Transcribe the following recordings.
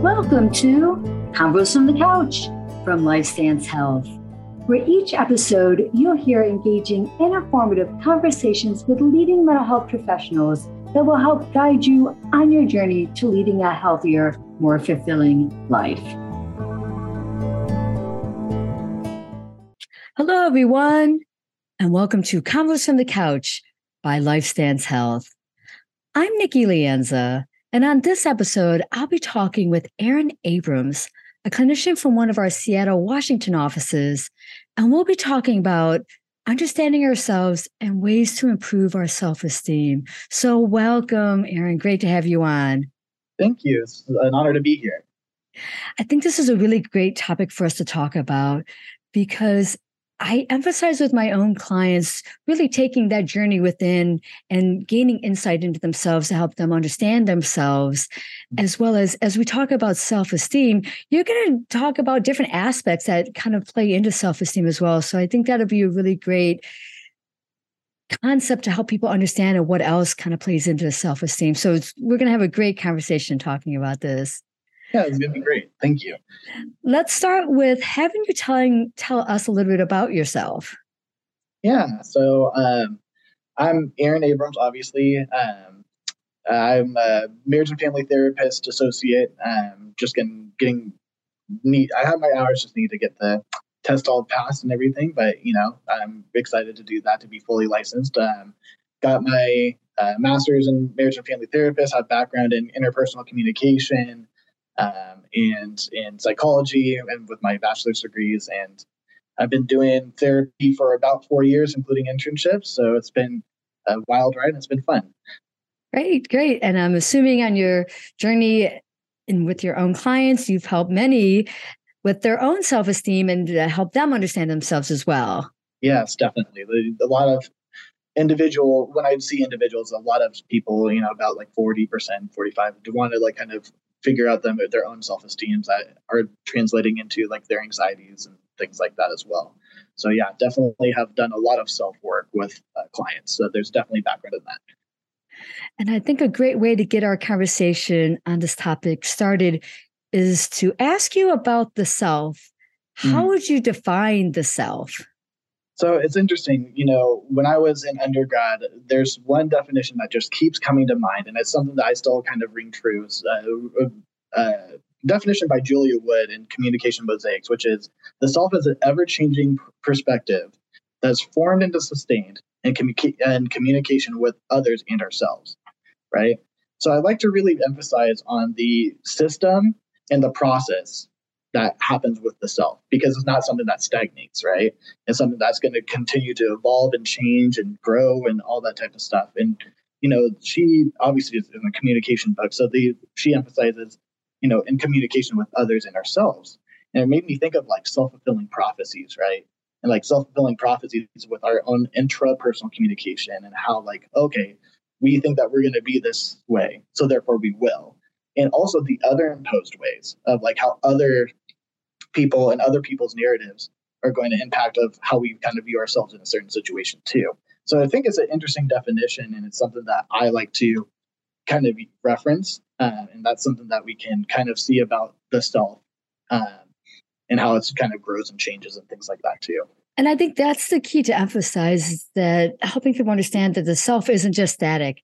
Welcome to Convos from the Couch from LifeStance Health, where each episode you'll hear engaging informative conversations with leading mental health professionals that will help guide you on your journey to leading a healthier, more fulfilling life. Hello, everyone, and welcome to Convos from the Couch by LifeStance Health. I'm Nikki Lienza, and on this episode, I'll be talking with Erin Abrams, a clinician from one of our Seattle, Washington offices, and we'll be talking about understanding ourselves and ways to improve our self esteem. So, welcome, Erin. Great to have you on. Thank you. It's an honor to be here. I think this is a really great topic for us to talk about because I emphasize with my own clients really taking that journey within and gaining insight into themselves to help them understand themselves as well as as we talk about self-esteem you're going to talk about different aspects that kind of play into self-esteem as well. So I think that'll be a really great concept to help people understand what else kind of plays into self-esteem. So we're going to have a great conversation talking about this yeah, it's gonna be great. Thank you. Let's start with having you telling tell us a little bit about yourself. Yeah, so um, I'm Aaron Abrams. Obviously, um, I'm a marriage and family therapist associate. Um, just getting getting neat. I have my hours. Just need to get the test all passed and everything. But you know, I'm excited to do that to be fully licensed. Um, got my uh, master's in marriage and family therapist. Have background in interpersonal communication um, and in psychology and with my bachelor's degrees. And I've been doing therapy for about four years, including internships. So it's been a wild ride and it's been fun. Great, great. And I'm assuming on your journey and with your own clients, you've helped many with their own self esteem and help them understand themselves as well. Yes, definitely. A lot of individual when i see individuals a lot of people you know about like 40% 45 do want to like kind of figure out them their own self-esteems that are translating into like their anxieties and things like that as well. So yeah definitely have done a lot of self-work with uh, clients so there's definitely background in that. And i think a great way to get our conversation on this topic started is to ask you about the self. How mm. would you define the self so it's interesting, you know, when I was in undergrad, there's one definition that just keeps coming to mind, and it's something that I still kind of ring true. Uh, uh, definition by Julia Wood in Communication Mosaics, which is the self is an ever changing perspective that's formed and sustained in, and communication with others and ourselves, right? So I like to really emphasize on the system and the process that happens with the self because it's not something that stagnates, right? It's something that's going to continue to evolve and change and grow and all that type of stuff. And you know, she obviously is in the communication book, so the she emphasizes, you know, in communication with others and ourselves. And it made me think of like self fulfilling prophecies, right? And like self fulfilling prophecies with our own intrapersonal communication and how like okay, we think that we're going to be this way, so therefore we will and also the other imposed ways of like how other people and other people's narratives are going to impact of how we kind of view ourselves in a certain situation too. So I think it's an interesting definition, and it's something that I like to kind of reference, uh, and that's something that we can kind of see about the self um, and how it's kind of grows and changes and things like that too. And I think that's the key to emphasize that helping people understand that the self isn't just static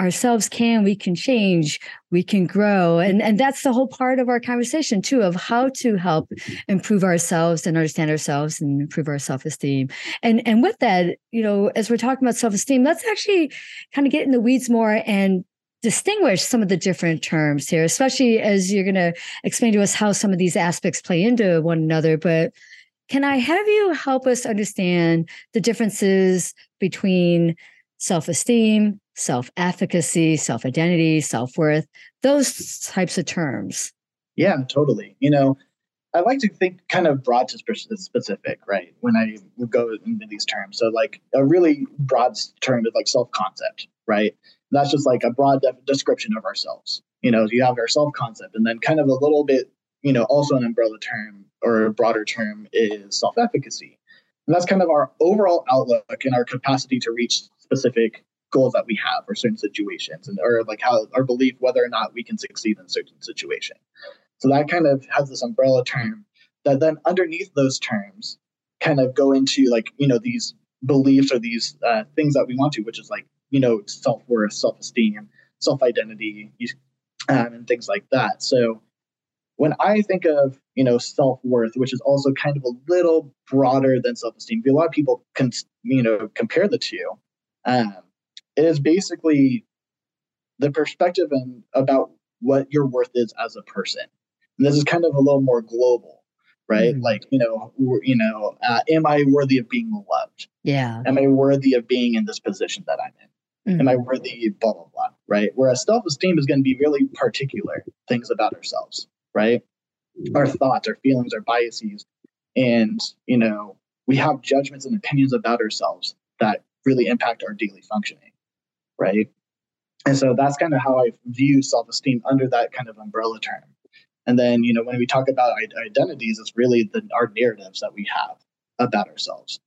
ourselves can we can change we can grow. And and that's the whole part of our conversation too of how to help improve ourselves and understand ourselves and improve our self-esteem. And and with that you know as we're talking about self-esteem let's actually kind of get in the weeds more and distinguish some of the different terms here especially as you're going to explain to us how some of these aspects play into one another. But can i have you help us understand the differences between self-esteem self efficacy, self identity, self worth, those types of terms. Yeah, totally. You know, I like to think kind of broad to specific, right? When I go into these terms. So, like a really broad term is like self concept, right? That's just like a broad def- description of ourselves. You know, you have our self concept, and then kind of a little bit, you know, also an umbrella term or a broader term is self efficacy. And that's kind of our overall outlook and our capacity to reach specific goals that we have or certain situations and or like how our belief whether or not we can succeed in certain situation So that kind of has this umbrella term that then underneath those terms kind of go into like, you know, these beliefs or these uh, things that we want to, which is like, you know, self worth, self esteem, self identity, um, and things like that. So when I think of, you know, self worth, which is also kind of a little broader than self esteem, a lot of people can, you know, compare the two. Um, it is basically the perspective and about what your worth is as a person. And this is kind of a little more global, right? Mm. Like, you know, you know, uh, am I worthy of being loved? Yeah. Am I worthy of being in this position that I'm in? Mm. Am I mm-hmm. worthy? Blah blah blah. Right. Whereas self-esteem is going to be really particular things about ourselves, right? Our thoughts, our feelings, our biases, and you know, we have judgments and opinions about ourselves that really impact our daily functioning, right? And so that's kind of how I view self-esteem under that kind of umbrella term. And then, you know, when we talk about identities, it's really the our narratives that we have about ourselves.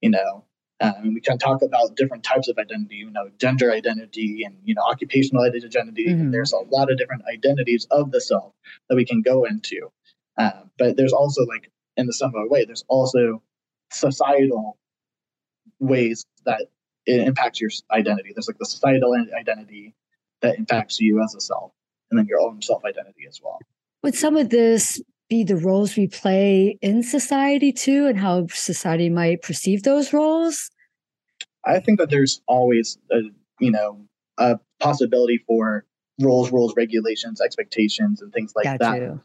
You know, um, we can talk about different types of identity. You know, gender identity and you know occupational identity. Mm-hmm. There's a lot of different identities of the self that we can go into. Uh, but there's also like in the similar way, there's also societal ways that it impacts your identity. There's like the societal identity that impacts you as a self, and then your own self identity as well. Would some of this be the roles we play in society too, and how society might perceive those roles? I think that there's always a you know a possibility for rules, rules, regulations, expectations, and things like Got that. You.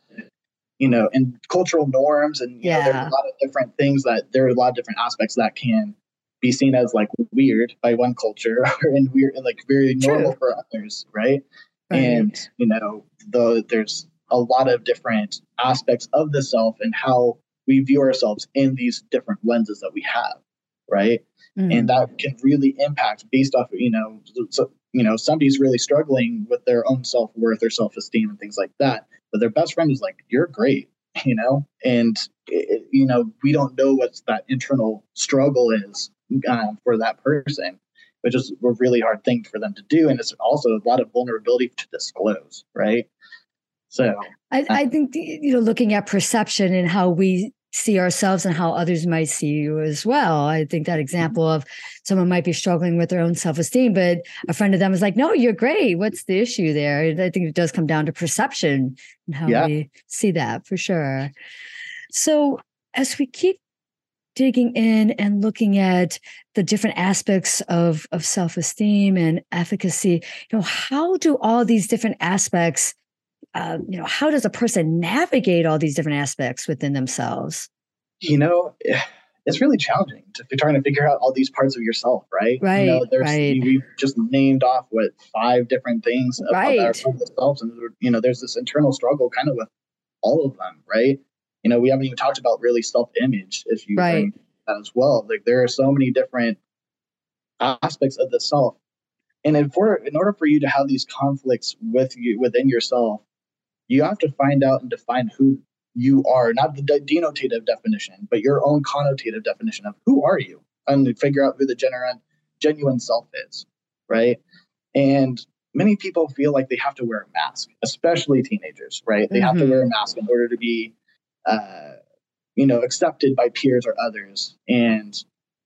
you. know, and cultural norms, and yeah. Know, there's a lot of different things that there are a lot of different aspects that can be seen as like weird by one culture and weird like very normal True. for others, right? right? And you know, the there's a lot of different aspects of the self and how we view ourselves in these different lenses that we have, right? Mm-hmm. And that can really impact based off, you know, so, you know, somebody's really struggling with their own self worth or self esteem and things like that, but their best friend is like, "You're great," you know, and it, you know, we don't know what that internal struggle is um, for that person, which is a really hard thing for them to do. And it's also a lot of vulnerability to disclose, right? So I, uh, I think, you know, looking at perception and how we see ourselves and how others might see you as well. I think that example of someone might be struggling with their own self esteem, but a friend of them is like, no, you're great. What's the issue there? I think it does come down to perception and how yeah. we see that for sure. So as we keep digging in and looking at the different aspects of, of self-esteem and efficacy you know how do all these different aspects uh, you know how does a person navigate all these different aspects within themselves you know it's really challenging to be trying to figure out all these parts of yourself right right you know, there's right. we've just named off what five different things right. about ourselves and you know there's this internal struggle kind of with all of them right you know, we haven't even talked about really self image if you right. that as well. Like there are so many different aspects of the self. And in, for, in order for you to have these conflicts with you within yourself, you have to find out and define who you are, not the denotative definition, but your own connotative definition of who are you, and figure out who the genuine genuine self is, right? And many people feel like they have to wear a mask, especially teenagers, right? They mm-hmm. have to mm-hmm. wear a mask in order to be uh, you know, accepted by peers or others. And,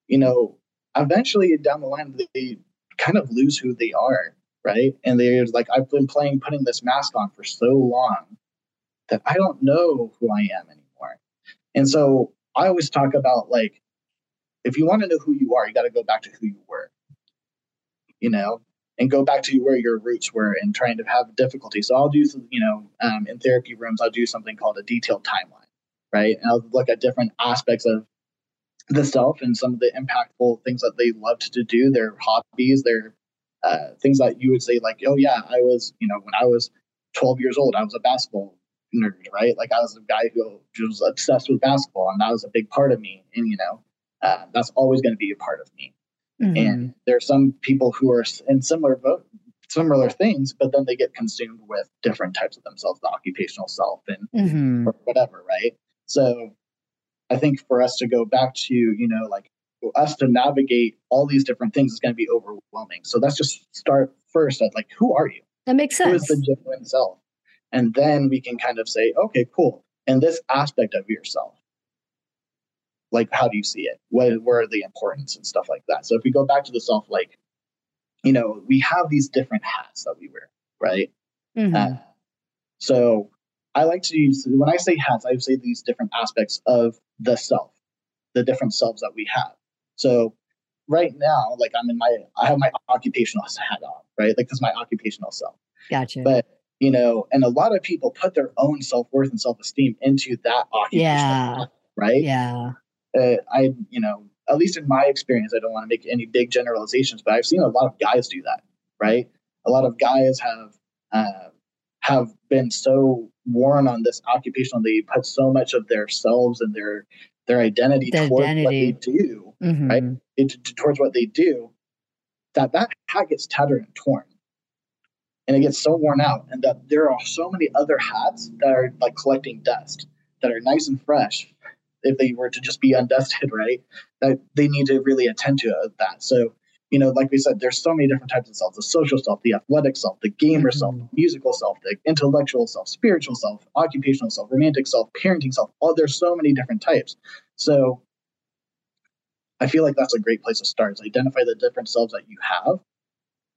you know, eventually down the line, they kind of lose who they are, right? And they're like, I've been playing, putting this mask on for so long that I don't know who I am anymore. And so I always talk about like, if you want to know who you are, you got to go back to who you were, you know, and go back to where your roots were and trying to have difficulty. So I'll do, you know, um, in therapy rooms, I'll do something called a detailed timeline right? And I'll look at different aspects of the self and some of the impactful things that they loved to do, their hobbies, their uh, things that you would say like, oh yeah, I was, you know, when I was 12 years old, I was a basketball nerd, right? Like I was a guy who was obsessed with basketball, and that was a big part of me. And you know, uh, that's always going to be a part of me. Mm-hmm. And there are some people who are in similar vote, similar things, but then they get consumed with different types of themselves, the occupational self and mm-hmm. whatever, right? So I think for us to go back to, you know, like us to navigate all these different things is going to be overwhelming. So let's just start first at like, who are you? That makes sense. Who is the genuine self? And then we can kind of say, okay, cool. And this aspect of yourself, like how do you see it? What where are the importance and stuff like that? So if we go back to the self, like, you know, we have these different hats that we wear, right? Mm-hmm. Uh, so I like to use when I say hats, I say these different aspects of the self, the different selves that we have. So right now, like I'm in my, I have my occupational hat on, right? Like this is my occupational self. Gotcha. But you know, and a lot of people put their own self worth and self esteem into that occupational, yeah. Right? Yeah. Uh, I, you know, at least in my experience, I don't want to make any big generalizations, but I've seen a lot of guys do that, right? A lot of guys have uh, have been so worn on this occupational, they put so much of their selves and their their identity the towards identity. what they do, mm-hmm. right? It, towards what they do, that that hat gets tattered and torn, and it gets so worn out, and that there are so many other hats that are like collecting dust that are nice and fresh. If they were to just be undusted, right, that they need to really attend to that. So you know, like we said, there's so many different types of self: the social self, the athletic self, the gamer mm-hmm. self, the musical self, the intellectual self, spiritual self, occupational self, romantic self, parenting self. All there's so many different types. So I feel like that's a great place to start. Is identify the different selves that you have,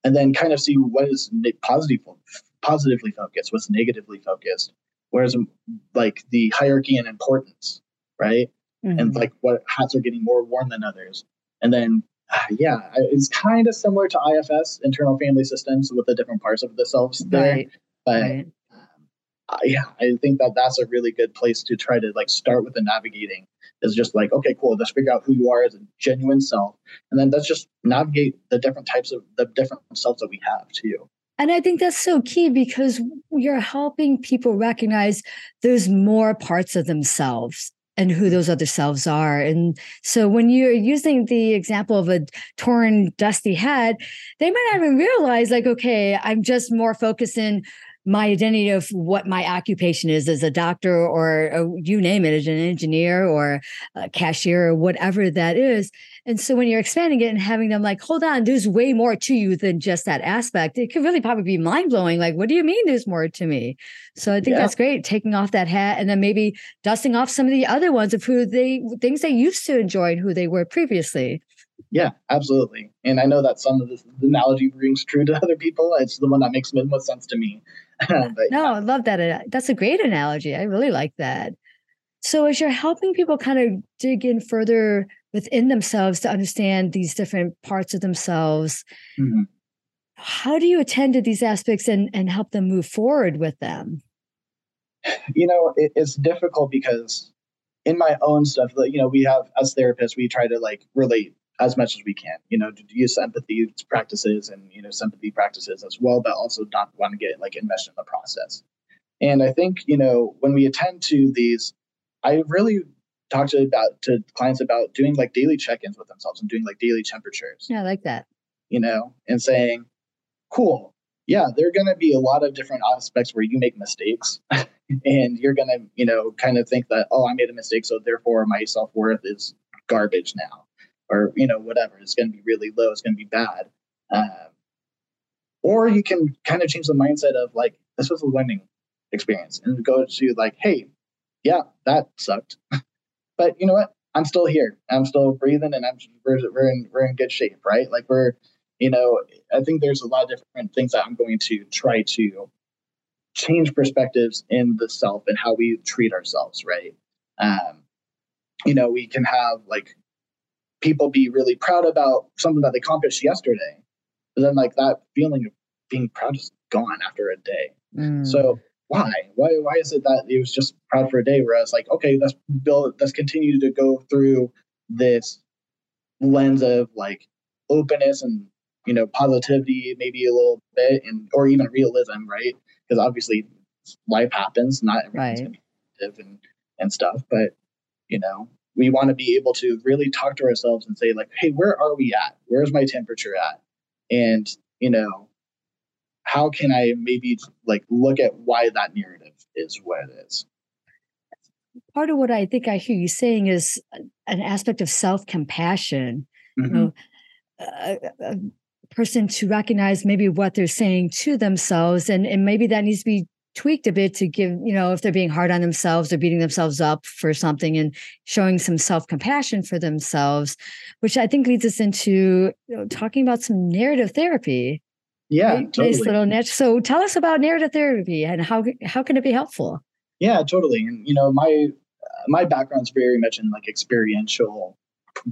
and then kind of see what is positive, positively focused, what's negatively focused. Whereas like the hierarchy and importance, right? Mm-hmm. And like what hats are getting more worn than others. And then yeah, it's kind of similar to IFS, internal family systems, with the different parts of the selves there. Right. But right. Um, yeah, I think that that's a really good place to try to like start with the navigating. Is just like, okay, cool. Let's figure out who you are as a genuine self, and then let's just navigate the different types of the different selves that we have too. And I think that's so key because you're helping people recognize there's more parts of themselves and who those other selves are. And so when you're using the example of a torn, dusty head, they might not even realize, like, okay, I'm just more focused in my identity of what my occupation is as a doctor or a, you name it, as an engineer or a cashier or whatever that is. And so when you're expanding it and having them like, hold on, there's way more to you than just that aspect, it could really probably be mind blowing. Like, what do you mean there's more to me? So I think yeah. that's great. Taking off that hat and then maybe dusting off some of the other ones of who they things they used to enjoy and who they were previously. Yeah, absolutely. And I know that some of this analogy rings true to other people. It's the one that makes the most sense to me. but, no. I love that. That's a great analogy. I really like that. So, as you're helping people kind of dig in further within themselves to understand these different parts of themselves, mm-hmm. how do you attend to these aspects and, and help them move forward with them? You know, it, it's difficult because in my own stuff, you know, we have as therapists, we try to like relate as much as we can, you know, to use empathy practices and, you know, sympathy practices as well, but also not want to get like enmeshed in the process. And I think, you know, when we attend to these, I really talk to about to clients about doing like daily check-ins with themselves and doing like daily temperatures. Yeah, I like that. You know, and saying, cool, yeah, there are going to be a lot of different aspects where you make mistakes and you're going to, you know, kind of think that, oh, I made a mistake. So therefore my self worth is garbage now or you know whatever it's going to be really low it's going to be bad. Um, or you can kind of change the mindset of like this was a learning experience and go to like hey yeah that sucked. But you know what? I'm still here. I'm still breathing and i'm we're, we're in we're in good shape right? Like we're you know i think there's a lot of different things that i'm going to try to change perspectives in the self and how we treat ourselves right? Um, you know we can have like people be really proud about something that they accomplished yesterday. But then like that feeling of being proud is gone after a day. Mm. So why? Why why is it that it was just proud for a day? Whereas like, okay, let's build let's continue to go through this lens of like openness and you know positivity maybe a little bit and or even realism right because obviously life happens not everything's right. gonna be positive and and stuff but you know we want to be able to really talk to ourselves and say like hey where are we at? Where's my temperature at? And you know how can i maybe like look at why that narrative is what it is? Part of what i think i hear you saying is an aspect of self-compassion mm-hmm. you know a, a person to recognize maybe what they're saying to themselves and, and maybe that needs to be tweaked a bit to give, you know, if they're being hard on themselves or beating themselves up for something and showing some self compassion for themselves, which I think leads us into you know, talking about some narrative therapy. Yeah, right? totally. nice little niche. So tell us about narrative therapy and how how can it be helpful? Yeah, totally. And you know, my my background's very much in like experiential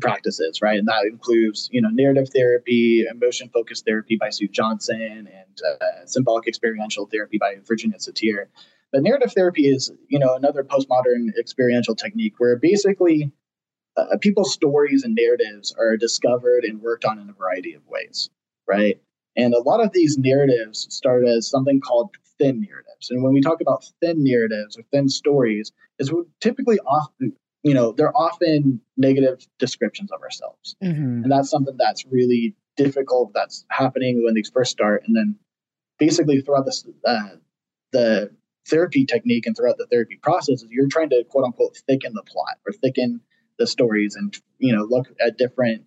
practices, right? And that includes, you know, narrative therapy, emotion focused therapy by Sue Johnson, and uh, symbolic experiential therapy by Virginia Satir. But narrative therapy is, you know, another postmodern experiential technique where basically uh, people's stories and narratives are discovered and worked on in a variety of ways, right? And a lot of these narratives start as something called thin narratives. And when we talk about thin narratives or thin stories, is typically often you know, they're often negative descriptions of ourselves. Mm-hmm. And that's something that's really difficult that's happening when these first start. And then basically throughout this, uh, the therapy technique and throughout the therapy process is you're trying to quote unquote thicken the plot or thicken the stories and, you know, look at different,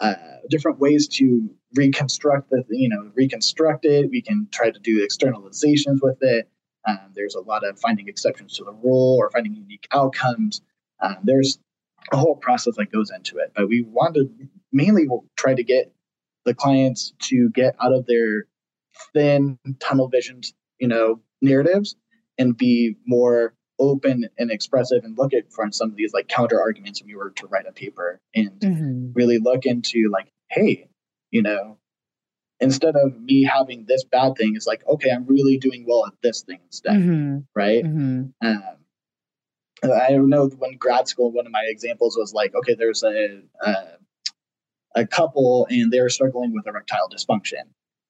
uh, different ways to reconstruct the, you know, reconstruct it. We can try to do externalizations with it. Um, there's a lot of finding exceptions to the rule or finding unique outcomes. Um, there's a whole process that goes into it, but we want to mainly try to get the clients to get out of their thin tunnel visioned, you know, narratives and be more open and expressive and look at for some of these like counter arguments if you were to write a paper and mm-hmm. really look into like, hey, you know, instead of me having this bad thing, it's like, okay, I'm really doing well at this thing instead. Mm-hmm. Right. Mm-hmm. Um, I know when grad school, one of my examples was like, okay, there's a, a, a couple and they're struggling with erectile dysfunction,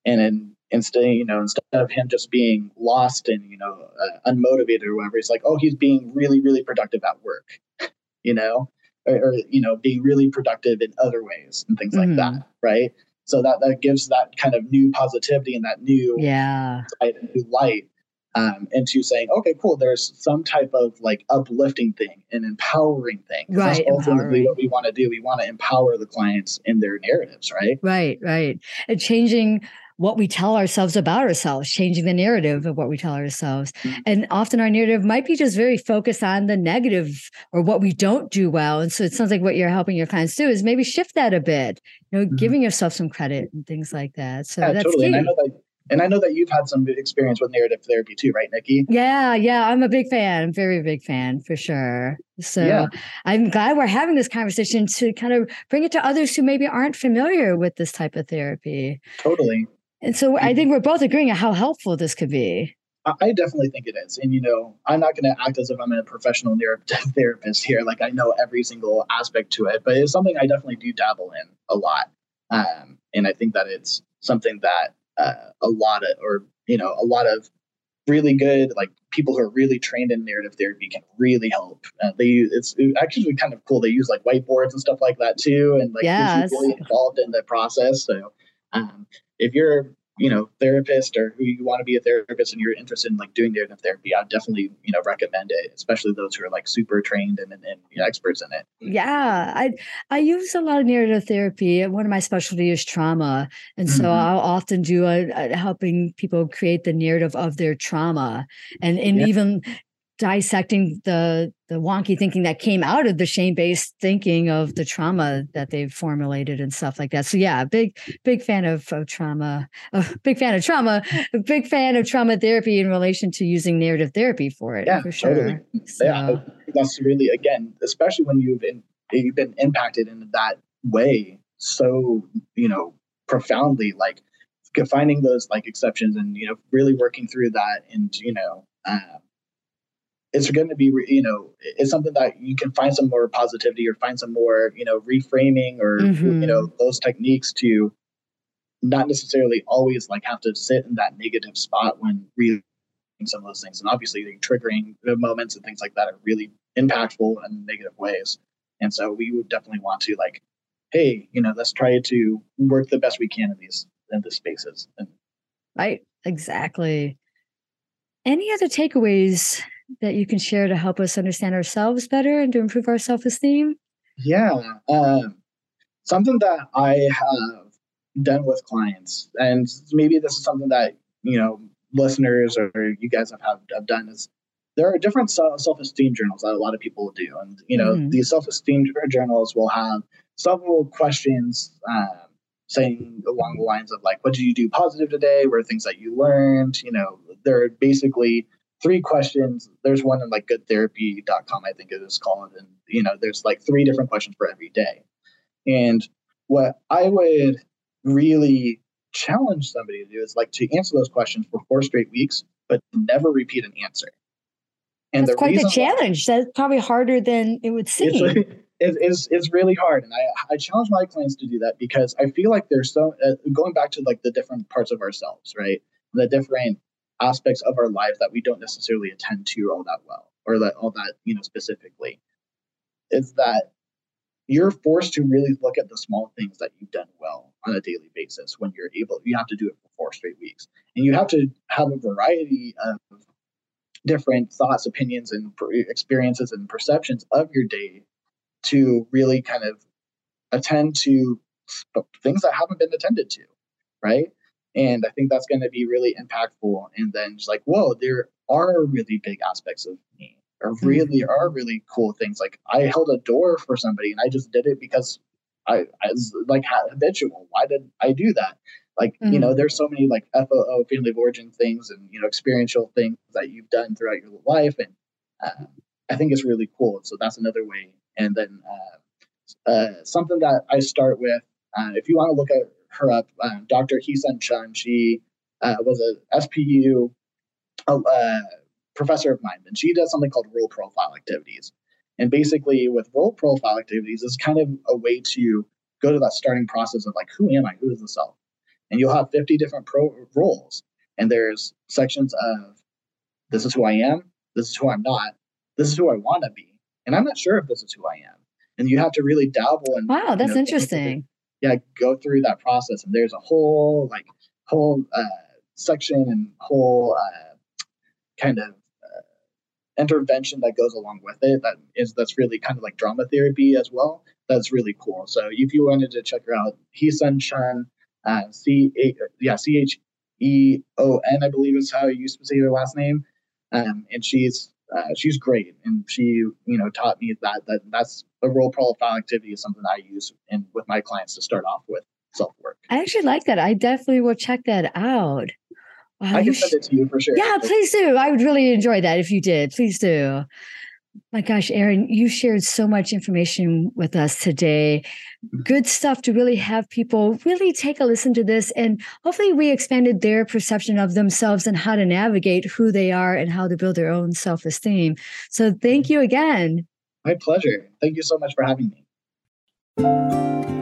and in, instead, you know, instead of him just being lost and you know uh, unmotivated or whatever, he's like, oh, he's being really, really productive at work, you know, or, or, you know, being really productive in other ways and things mm-hmm. like that, right? So that that gives that kind of new positivity and that new yeah new light um, into saying, okay, cool, there's some type of like uplifting thing and empowering thing. Right. That's ultimately what we want to do. We want to empower the clients in their narratives, right? Right, right. And changing what we tell ourselves about ourselves, changing the narrative of what we tell ourselves. Mm-hmm. And often our narrative might be just very focused on the negative or what we don't do well. And so it sounds like what you're helping your clients do is maybe shift that a bit, you know, mm-hmm. giving yourself some credit and things like that. So yeah, that's totally. key. And I know that and I know that you've had some experience with narrative therapy too, right, Nikki? Yeah, yeah. I'm a big fan. I'm very big fan for sure. So yeah. I'm glad we're having this conversation to kind of bring it to others who maybe aren't familiar with this type of therapy. Totally. And so I mm-hmm. think we're both agreeing on how helpful this could be. I definitely think it is. And, you know, I'm not going to act as if I'm a professional narrative therapist here. Like, I know every single aspect to it, but it's something I definitely do dabble in a lot. Um, and I think that it's something that uh, a lot of, or you know, a lot of really good like people who are really trained in narrative therapy can really help. Uh, they it's actually kind of cool. They use like whiteboards and stuff like that too, and like yeah, really involved in the process. So um, if you're you know therapist or who you want to be a therapist and you're interested in like doing narrative therapy i definitely you know recommend it especially those who are like super trained and, and, and you know, experts in it yeah i i use a lot of narrative therapy one of my specialty is trauma and so mm-hmm. i'll often do a, a, helping people create the narrative of their trauma and and yeah. even dissecting the the wonky thinking that came out of the shame-based thinking of the trauma that they've formulated and stuff like that. So yeah, big big fan of, of trauma, a big fan of trauma, big fan of trauma therapy in relation to using narrative therapy for it. Yeah, for sure. Totally. So, yeah, that's really again, especially when you've been you've been impacted in that way so you know profoundly like finding those like exceptions and you know really working through that and you know um, it's going to be you know it's something that you can find some more positivity or find some more you know reframing or mm-hmm. you know those techniques to not necessarily always like have to sit in that negative spot when reading some of those things. And obviously the triggering moments and things like that are really impactful in negative ways. And so we would definitely want to like hey you know let's try to work the best we can in these in the spaces. And, right. Exactly. Any other takeaways that you can share to help us understand ourselves better and to improve our self esteem? Yeah. Um, something that I have done with clients, and maybe this is something that, you know, listeners or you guys have, have, have done is there are different self-esteem journals that a lot of people do and you know mm-hmm. these self-esteem journals will have several questions um, saying along the lines of like what did you do positive today where things that you learned you know they're basically three questions there's one in like goodtherapy.com i think it is called and you know there's like three different questions for every day and what i would really challenge somebody to do is like to answer those questions for four straight weeks but never repeat an answer and That's quite the challenge. Why, That's probably harder than it would seem. It's, it's, it's really hard. And I, I challenge my clients to do that because I feel like there's so, uh, going back to like the different parts of ourselves, right? The different aspects of our life that we don't necessarily attend to all that well or that all that, you know, specifically is that you're forced to really look at the small things that you've done well on a daily basis when you're able you have to do it for four straight weeks and you have to have a variety of different thoughts, opinions, and experiences and perceptions of your day to really kind of attend to things that haven't been attended to, right? And I think that's going to be really impactful. And then just like, whoa, there are really big aspects of me, or really mm-hmm. are really cool things. Like I held a door for somebody, and I just did it because I, I was like habitual. Why did I do that? Like, mm-hmm. you know, mm-hmm. there's so many like FOO, family of origin things and, you know, experiential things that you've done throughout your life. And uh, I think it's really cool. So that's another way. And then uh, uh, something that I start with, uh, if you want to look at her up, uh, Dr. Hee-Sun Cheon, she uh, was a SPU professor of mine, and she does something called role profile activities. And basically, with role profile activities, it's kind of a way to go to that starting process of like, who am I? Who is the self? and you'll have 50 different pro roles and there's sections of this is who i am this is who i'm not this is who i want to be and i'm not sure if this is who i am and you have to really dabble and wow that's you know, interesting yeah go through that process. And there's a whole like whole uh, section and whole uh, kind of uh, intervention that goes along with it that is that's really kind of like drama therapy as well. That's really cool. So if you wanted to check her out Hee-Sun Cheon uh, C A yeah C H E O N I believe is how you used to say her last name, um, and she's uh, she's great, and she you know taught me that that that's a role profile activity is something I use in with my clients to start off with self work. I actually like that. I definitely will check that out. Wow, I can send it to you for sure. Yeah, please do. I would really enjoy that if you did. Please do. My gosh, Aaron, you shared so much information with us today. Good stuff to really have people really take a listen to this. And hopefully, we expanded their perception of themselves and how to navigate who they are and how to build their own self esteem. So, thank you again. My pleasure. Thank you so much for having me.